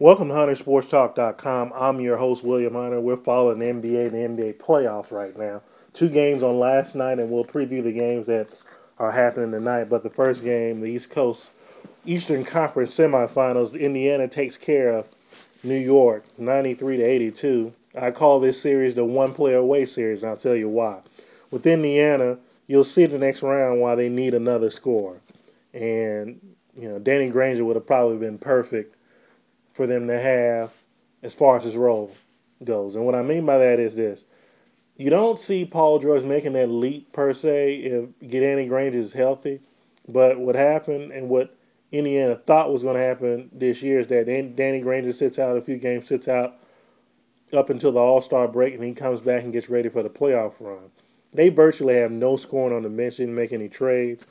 Welcome to HunterSportsTalk.com. I'm your host, William Hunter. We're following the NBA and the NBA playoffs right now. Two games on last night, and we'll preview the games that are happening tonight. But the first game, the East Coast Eastern Conference semifinals, Indiana takes care of New York 93 to 82. I call this series the one player away series, and I'll tell you why. With Indiana, you'll see the next round why they need another score. And, you know, Danny Granger would have probably been perfect for them to have as far as his role goes. And what I mean by that is this. You don't see Paul George making that leap per se if Danny Granger is healthy. But what happened and what Indiana thought was going to happen this year is that Danny Granger sits out a few games, sits out up until the All Star break, and he comes back and gets ready for the playoff run. They virtually have no scoring on the bench, didn't make any trades.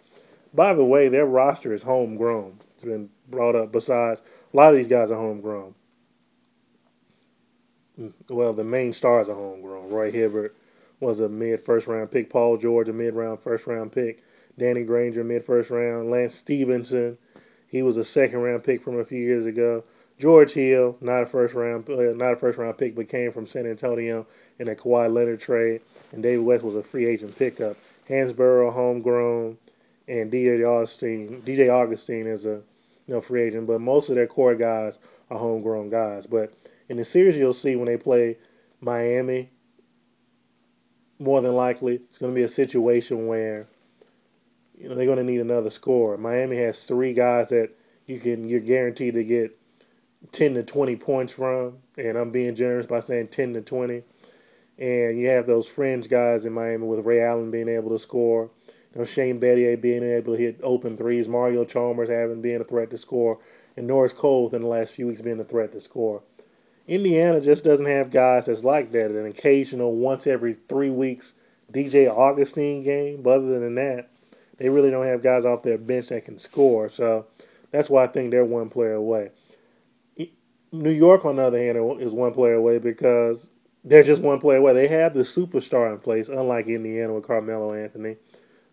By the way, their roster is homegrown. It's been brought up. Besides, a lot of these guys are homegrown. Well, the main stars are homegrown. Roy Hibbert was a mid first round pick. Paul George, a mid round first round pick. Danny Granger, mid first round. Lance Stephenson, he was a second round pick from a few years ago. George Hill, not a first round, uh, not a first round pick, but came from San Antonio in a Kawhi Leonard trade. And David West was a free agent pickup. Hansbrough, homegrown, and DJ Augustin. DJ Augustin is a you know, free agent, but most of their core guys are homegrown guys. But in the series, you'll see when they play Miami, more than likely it's going to be a situation where you know they're going to need another score. Miami has three guys that you can you're guaranteed to get 10 to 20 points from, and I'm being generous by saying 10 to 20. And you have those fringe guys in Miami with Ray Allen being able to score, you know, Shane Battier being able to hit open threes, Mario Chalmers having been a threat to score, and Norris Cole within the last few weeks being a threat to score. Indiana just doesn't have guys that's like that. An occasional once every three weeks DJ Augustin game, but other than that, they really don't have guys off their bench that can score. So that's why I think they're one player away. New York, on the other hand, is one player away because they're just one player away. They have the superstar in place, unlike Indiana with Carmelo Anthony.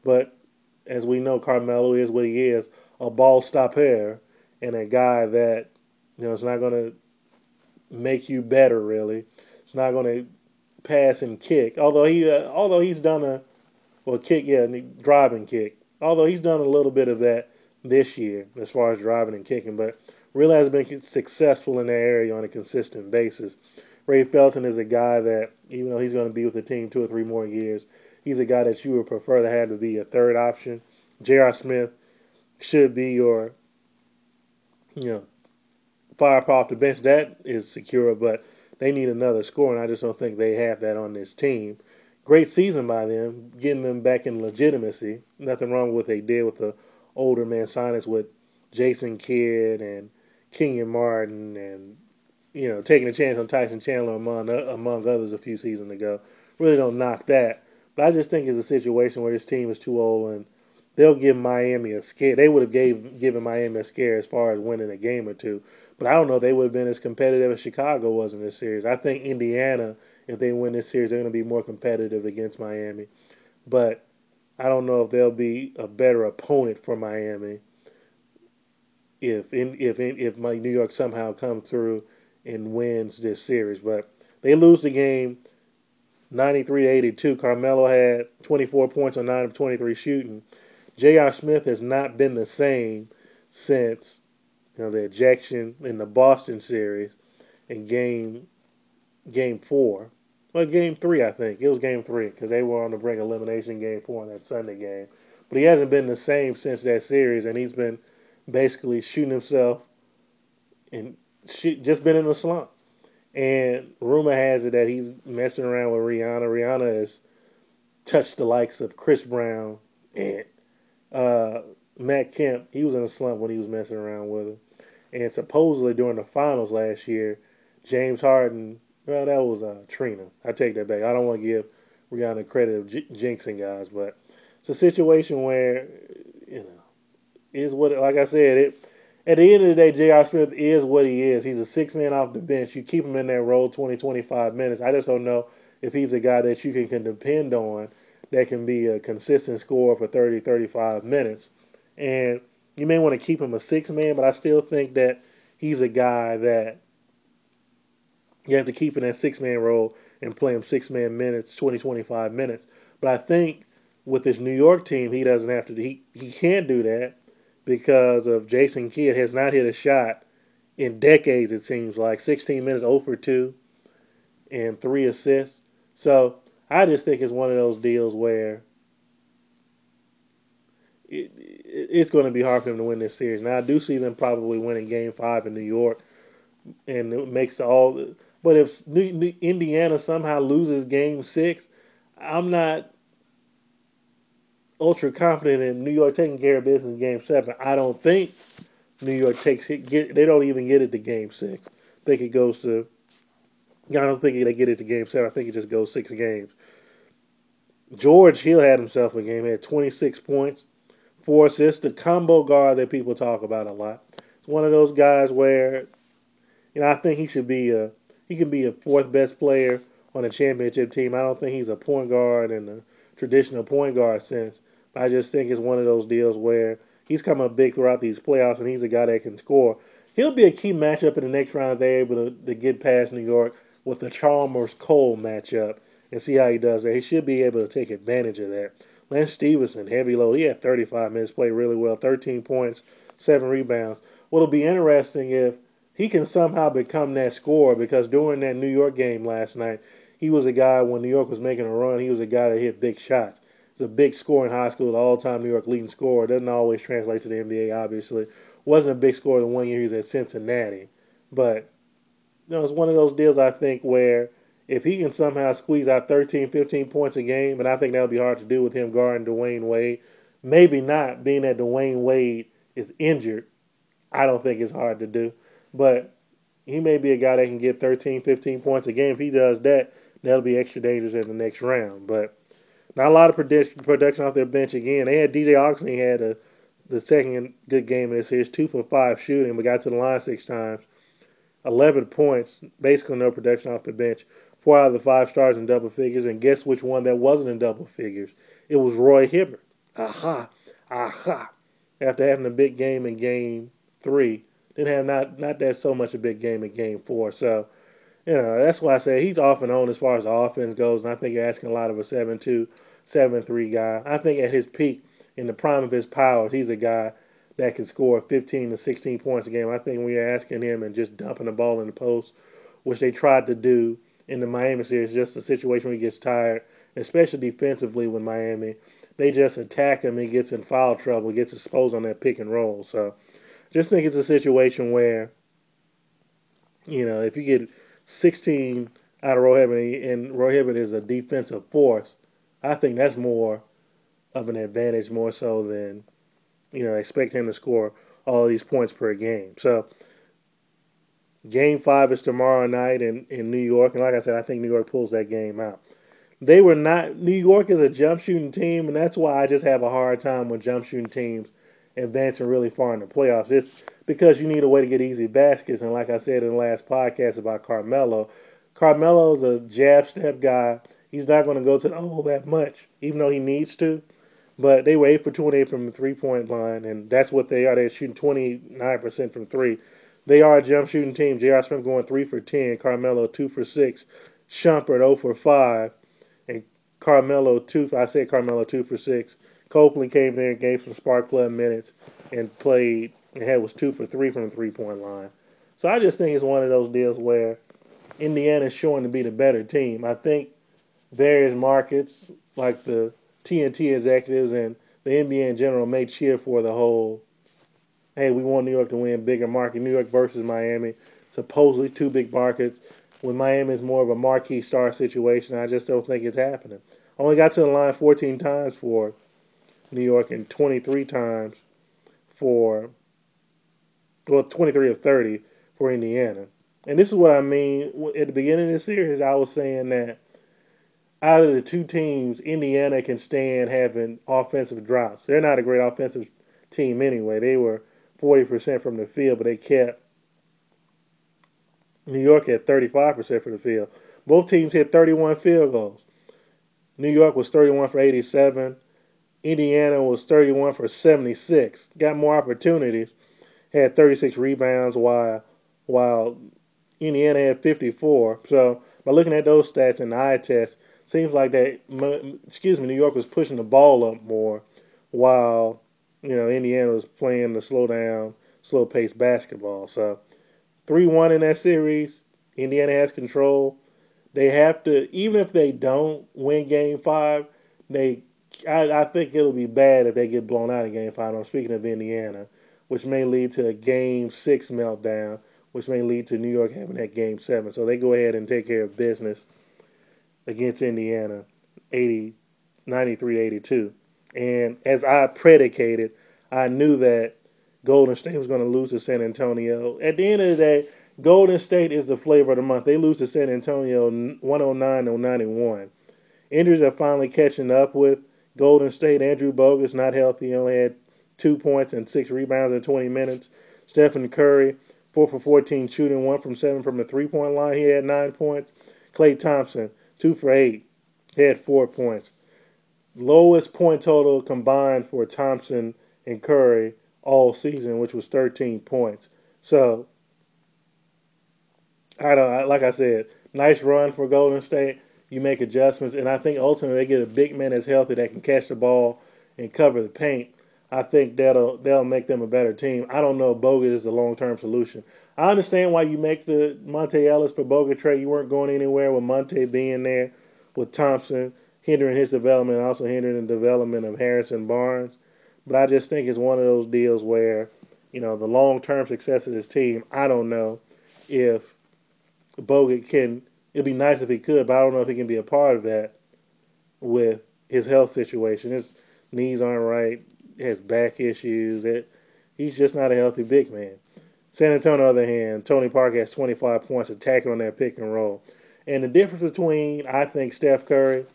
But as we know, Carmelo is what he is a ball stopper and a guy that, you know, it's not going to make you better, really. It's not going to pass and kick. Although he, uh, although he's done a, well, kick, yeah, driving kick. Although he's done a little bit of that this year as far as driving and kicking, but really has been successful in that area on a consistent basis. Ray Felton is a guy that, even though he's going to be with the team two or three more years, he's a guy that you would prefer to have to be a third option. J.R. Smith should be your, you know, firepower off the bench. That is secure, but they need another score, and I just don't think they have that on this team. Great season by them, getting them back in legitimacy. Nothing wrong with what they did with the older man signings with Jason Kidd and Kenyon Martin and you know taking a chance on Tyson Chandler among among others a few seasons ago. Really don't knock that, but I just think it's a situation where this team is too old and they'll give Miami a scare. They would have gave given Miami a scare as far as winning a game or two, but I don't know if they would have been as competitive as Chicago was in this series. I think Indiana, if they win this series, they're going to be more competitive against Miami, but I don't know if they'll be a better opponent for Miami if in, if in, if my New York somehow comes through and wins this series. But they lose the game 93 to 82. Carmelo had 24 points on 9 of 23 shooting. J.R. Smith has not been the same since you know the ejection in the Boston series in game game 4. Well, game 3 I think. It was game 3 cuz they were on the brink elimination game 4 in that Sunday game. But he hasn't been the same since that series and he's been basically shooting himself and shoot, just been in a slump. And rumor has it that he's messing around with Rihanna. Rihanna has touched the likes of Chris Brown and uh, Matt Kemp. He was in a slump when he was messing around with her. And supposedly during the finals last year, James Harden, well, that was uh, Trina. I take that back. I don't want to give Rihanna credit of j- jinxing guys, but it's a situation where, you know, is what, like I said, it at the end of the day, J.R. Smith is what he is. He's a six man off the bench. You keep him in that role 20, 25 minutes. I just don't know if he's a guy that you can, can depend on that can be a consistent scorer for 30, 35 minutes. And you may want to keep him a six man, but I still think that he's a guy that You have to keep in that six man role and play him six man minutes, 20, 25 minutes. But I think with this New York team, he doesn't have to. He he can't do that because of Jason Kidd has not hit a shot in decades. It seems like 16 minutes, 0 for two, and three assists. So I just think it's one of those deals where it, it's going to be hard for them to win this series. Now I do see them probably winning Game Five in New York, and it makes all. But if New, New, Indiana somehow loses Game Six, I'm not ultra confident in New York taking care of business in Game Seven. I don't think New York takes it. Get they don't even get it to Game Six. I think it goes to. I don't think they get it to Game Seven. I think it just goes six games. George Hill had himself a game. He had 26 points, four assists. The combo guard that people talk about a lot. It's one of those guys where, you know, I think he should be a he can be a fourth best player on a championship team. I don't think he's a point guard and the traditional point guard sense. I just think it's one of those deals where he's come up big throughout these playoffs, and he's a guy that can score. He'll be a key matchup in the next round if they're able to, to get past New York with the Chalmers Cole matchup and see how he does that. He should be able to take advantage of that. Lance Stephenson, heavy load. He had 35 minutes, played really well, 13 points, seven rebounds. What'll be interesting if he can somehow become that scorer because during that New York game last night, he was a guy when New York was making a run. He was a guy that hit big shots. He's a big scorer in high school, the all-time New York leading scorer. Doesn't always translate to the NBA, obviously. Wasn't a big scorer the one year he was at Cincinnati, but you know, it's one of those deals I think where if he can somehow squeeze out 13, 15 points a game, and I think that would be hard to do with him guarding Dwyane Wade. Maybe not, being that Dwyane Wade is injured. I don't think it's hard to do. But he may be a guy that can get 13, 15 points a game. If he does that, that'll be extra dangerous in the next round. But not a lot of production off their bench again. They had DJ Oxley had a, the second good game in this series, two for five shooting, but got to the line six times. 11 points, basically no production off the bench. Four out of the five stars in double figures. And guess which one that wasn't in double figures? It was Roy Hibbert. Aha, aha. After having a big game in game three, didn't have not, not that so much a big game in game four. So, you know, that's why I say he's off and on as far as the offense goes. And I think you're asking a lot of a 7 2, 7 3 guy. I think at his peak, in the prime of his powers, he's a guy that can score 15 to 16 points a game. I think we are asking him and just dumping the ball in the post, which they tried to do in the Miami series, just a situation where he gets tired, especially defensively with Miami. They just attack him. He gets in foul trouble, gets exposed on that pick and roll. So just think it's a situation where, you know, if you get 16 out of Roy and Roy is a defensive force, I think that's more of an advantage more so than, you know, expect him to score all these points per game. So game five is tomorrow night in, in New York. And like I said, I think New York pulls that game out. They were not New York is a jump shooting team, and that's why I just have a hard time with jump shooting teams advancing really far in the playoffs. It's because you need a way to get easy baskets. And like I said in the last podcast about Carmelo, Carmelo's a jab step guy. He's not going to go to the hole that much, even though he needs to. But they were 8 for 28 from the three point line, and that's what they are. They're shooting 29% from three. They are a jump shooting team. J.R. Smith going 3 for 10, Carmelo 2 for 6, Shumpert 0 for 5, and Carmelo 2 I said Carmelo 2 for 6. Copeland came there and gave some spark plug minutes and played and had was 2 for 3 from the three point line. So I just think it's one of those deals where Indiana is showing to be the better team. I think various markets like the TNT executives and the NBA in general may cheer for the whole hey, we want New York to win bigger market. New York versus Miami, supposedly two big markets. With Miami, is more of a marquee star situation. I just don't think it's happening. Only got to the line 14 times for New York in 23 times for, well, 23 of 30 for Indiana. And this is what I mean. At the beginning of the series, I was saying that out of the two teams, Indiana can stand having offensive drops. They're not a great offensive team anyway. They were 40% from the field, but they kept New York at 35% from the field. Both teams hit 31 field goals. New York was 31 for 87. Indiana was 31 for 76. Got more opportunities. Had 36 rebounds while while Indiana had 54. So by looking at those stats in the eye test, seems like that. Excuse me, New York was pushing the ball up more, while you know Indiana was playing the slow down, slow paced basketball. So three one in that series. Indiana has control. They have to, even if they don't win Game Five, they. I, I think it'll be bad if they get blown out in Game Five. I'm speaking of Indiana, which may lead to a Game Six meltdown which may lead to New York having that game seven. So they go ahead and take care of business against Indiana 80, 93 to 82. And as I predicated, I knew that Golden State was going to lose to San Antonio. At the end of the day, Golden State is the flavor of the month. They lose to San Antonio 109 to 91. Injuries are finally catching up with Golden State. Andrew Bogut not healthy. Only had two points and six rebounds in 20 minutes. Stephen Curry four for 14 shooting, one from seven from the three point line. He had nine points. Klay Thompson, two for eight. He had four points. Lowest point total combined for Thompson and Curry all season, which was 13 points. So, I don't like I said, nice run for Golden State. You make adjustments, and I think ultimately they get a big man that's healthy that can catch the ball and cover the paint. I think that'll that'll make them a better team. I don't know if Bogut is the long term solution. I understand why you make the Monta Ellis for Bogut trade. You weren't going anywhere with Monta being there, with Thompson hindering his development, also hindering the development of Harrison Barnes. But I just think it's one of those deals where, you know, the long term success of this team. I don't know if Bogut can. It'd be nice if he could, but I don't know if he can be a part of that with his health situation. His knees aren't right has back issues. It, he's just not a healthy big man. San Antonio, on the other hand, Tony Parker has 25 points attacking on that pick and roll. And the difference between, I think, Steph Curry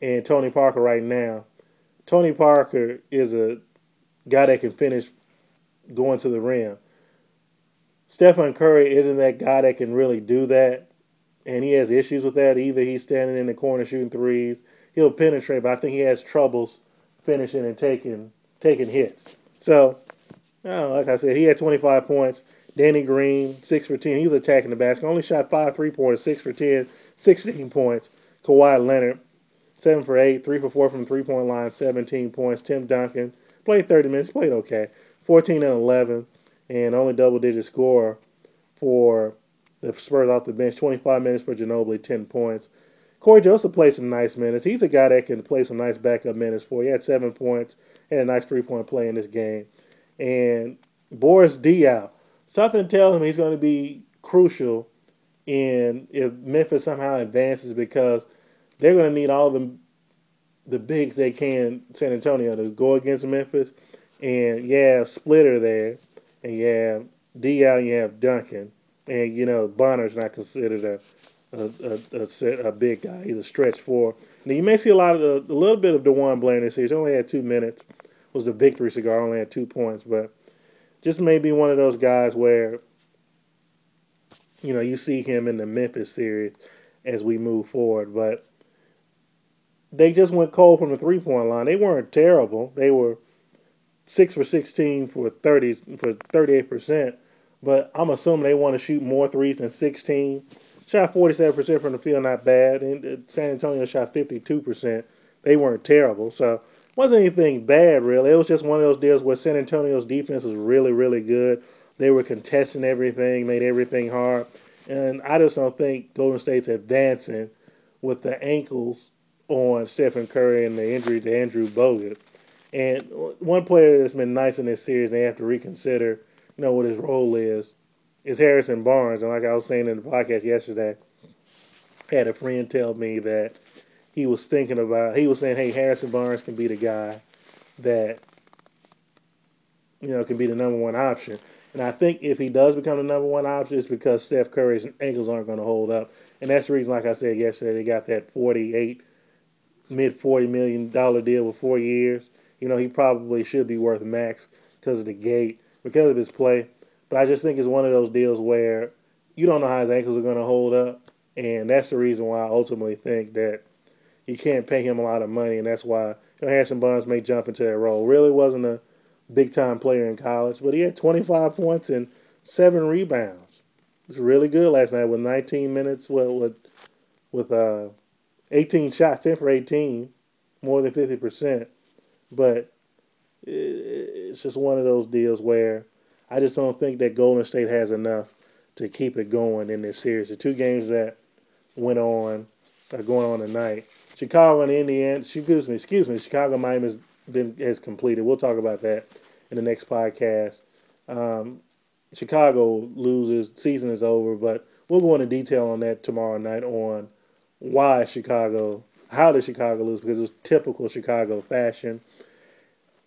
and Tony Parker right now, Tony Parker is a guy that can finish going to the rim. Stephen Curry isn't that guy that can really do that. And he has issues with that. Either he's standing in the corner shooting threes, he'll penetrate, but I think he has troubles finishing and taking taking hits. So, oh, like I said, he had 25 points. Danny Green, 6 for 10. He was attacking the basket. Only shot five three pointers, 6 for 10, 16 points. Kawhi Leonard, 7 for 8, 3 for 4 from the three point line, 17 points. Tim Duncan played 30 minutes, played okay. 14 and 11, and only double digit score for the Spurs off the bench. 25 minutes for Ginobili, 10 points. Cory Joseph played some nice minutes. He's a guy that can play some nice backup minutes for. He had seven points, had a nice three point play in this game. And Boris Diaw, something tells him he's going to be crucial in if Memphis somehow advances because they're going to need all the the bigs they can San Antonio to go against Memphis. And yeah, Splitter there, and yeah, Diaw, and you have Duncan, and you know Bonner's not considered a a, a, a, a, big guy. He's a stretch four. Now you may see a lot of the, a little bit of DeJuan Blair in this series. He only had two minutes. Was the victory cigar? Only had two points, but just maybe one of those guys where you know you see him in the Memphis series as we move forward. But they just went cold from the three point line. They weren't terrible. They were six for sixteen for thirty for thirty eight percent. But I'm assuming they want to shoot more threes than sixteen. Shot 47% from the field, not bad. And uh, San Antonio shot 52%. They weren't terrible. So wasn't anything bad, really. It was just one of those deals where San Antonio's defense was really, really good. They were contesting everything, made everything hard. And I just don't think Golden State's advancing with the ankles on Stephen Curry and the injury to Andrew Bogut. And one player that's been nice in this series, they have to reconsider, you know, what his role is is Harrison Barnes. And like I was saying in the podcast yesterday, I had a friend tell me that he was thinking about, he was saying, hey, Harrison Barnes can be the guy that, you know, can be the number one option. And I think if he does become the number one option, it's because Steph Curry's ankles aren't going to hold up. And that's the reason, like I said yesterday, they got that 48, mid $40 million deal with four years. You know, he probably should be worth max because of the gate, because of his play. But I just think it's one of those deals where you don't know how his ankles are going to hold up, and that's the reason why I ultimately think that you can't pay him a lot of money, and that's why you know, Harrison Barnes may jump into that role. Really wasn't a big time player in college, but he had 25 points and seven rebounds. It was really good last night with 19 minutes. Well, with with uh, 18 shots, 10 for 18, more than 50 percent. But it's just one of those deals where I just don't think that Golden State has enough to keep it going in this series. The two games that went on are going on tonight. Chicago and Indiana. Excuse me. Excuse me. Chicago Miami has been has completed. We'll talk about that in the next podcast. Um, Chicago loses, season is over, but we'll go into detail on that tomorrow night on why Chicago, how did Chicago lose? Because it was typical Chicago fashion.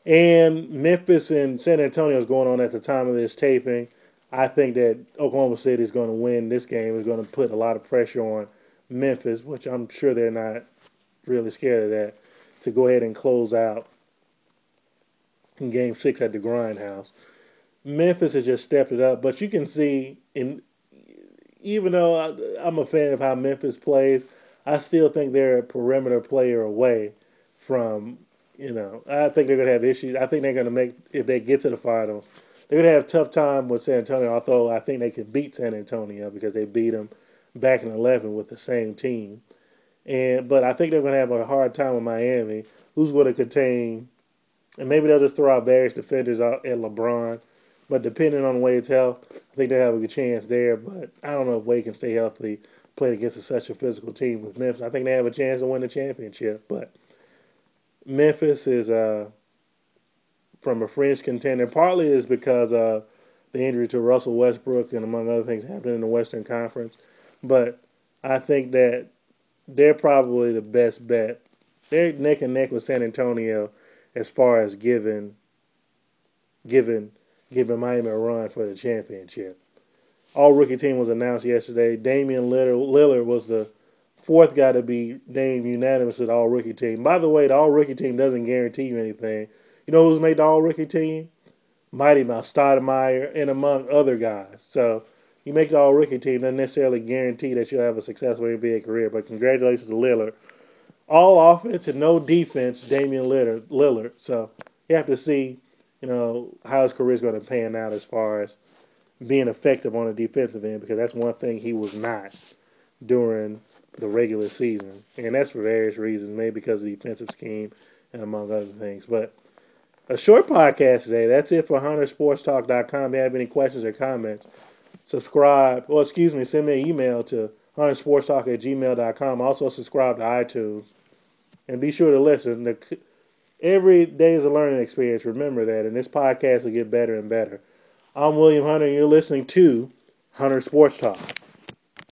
And Memphis and San Antonio is going on at the time of this taping. I think that Oklahoma City is going to win this game. Is going to put a lot of pressure on Memphis, which I'm sure they're not really scared of that, to go ahead and close out in Game Six at the Grindhouse. Memphis has just stepped it up, but you can see in even though I, I'm a fan of how Memphis plays, I still think they're a perimeter player away from you know, I think they're going to have issues. I think they're going to make if they get to the finals, they're going to have a tough time with San Antonio. Although I think they can beat San Antonio because they beat them back in eleven with the same team. And but I think they're going to have a hard time with Miami, who's going to contain, and maybe they'll just throw out various defenders out at LeBron. But depending on Wade's health, I think they have a good chance there. But I don't know if Wade can stay healthy, play against such a physical team with Memphis. I think they have a chance to win the championship, but Memphis is uh, from a fringe contender. Partly is because of the injury to Russell Westbrook and among other things happening in the Western Conference. But I think that they're probably the best bet. They're neck and neck with San Antonio as far as giving giving giving Miami a run for the championship. All rookie team was announced yesterday. Damian Lillard, Lillard was the fourth guy to be named unanimous to the all rookie team. By the way, the all rookie team doesn't guarantee you anything. You know who's made the all rookie team? Mighty Mouse, Stoudemire, and among other guys. So you make the all rookie team doesn't necessarily guarantee that you'll have a successful NBA career. But congratulations to Lillard. All offense and no defense, Damian Lillard. Lillard. So you have to see, you know, how his career is going to pan out as far as being effective on the defensive end because that's one thing he was not during the regular season, and that's for various reasons, maybe because of the defensive scheme and among other things. But a short podcast today. That's it for HunterSportsTalk.com. If you have any questions or comments, subscribe, or excuse me, send me an email to HunterSportsTalk at gmail.com. Also, subscribe to iTunes. And be sure to listen. The, every day is a learning experience. Remember that. And this podcast will get better and better. I'm William Hunter, and you're listening to Hunter Sports Talk.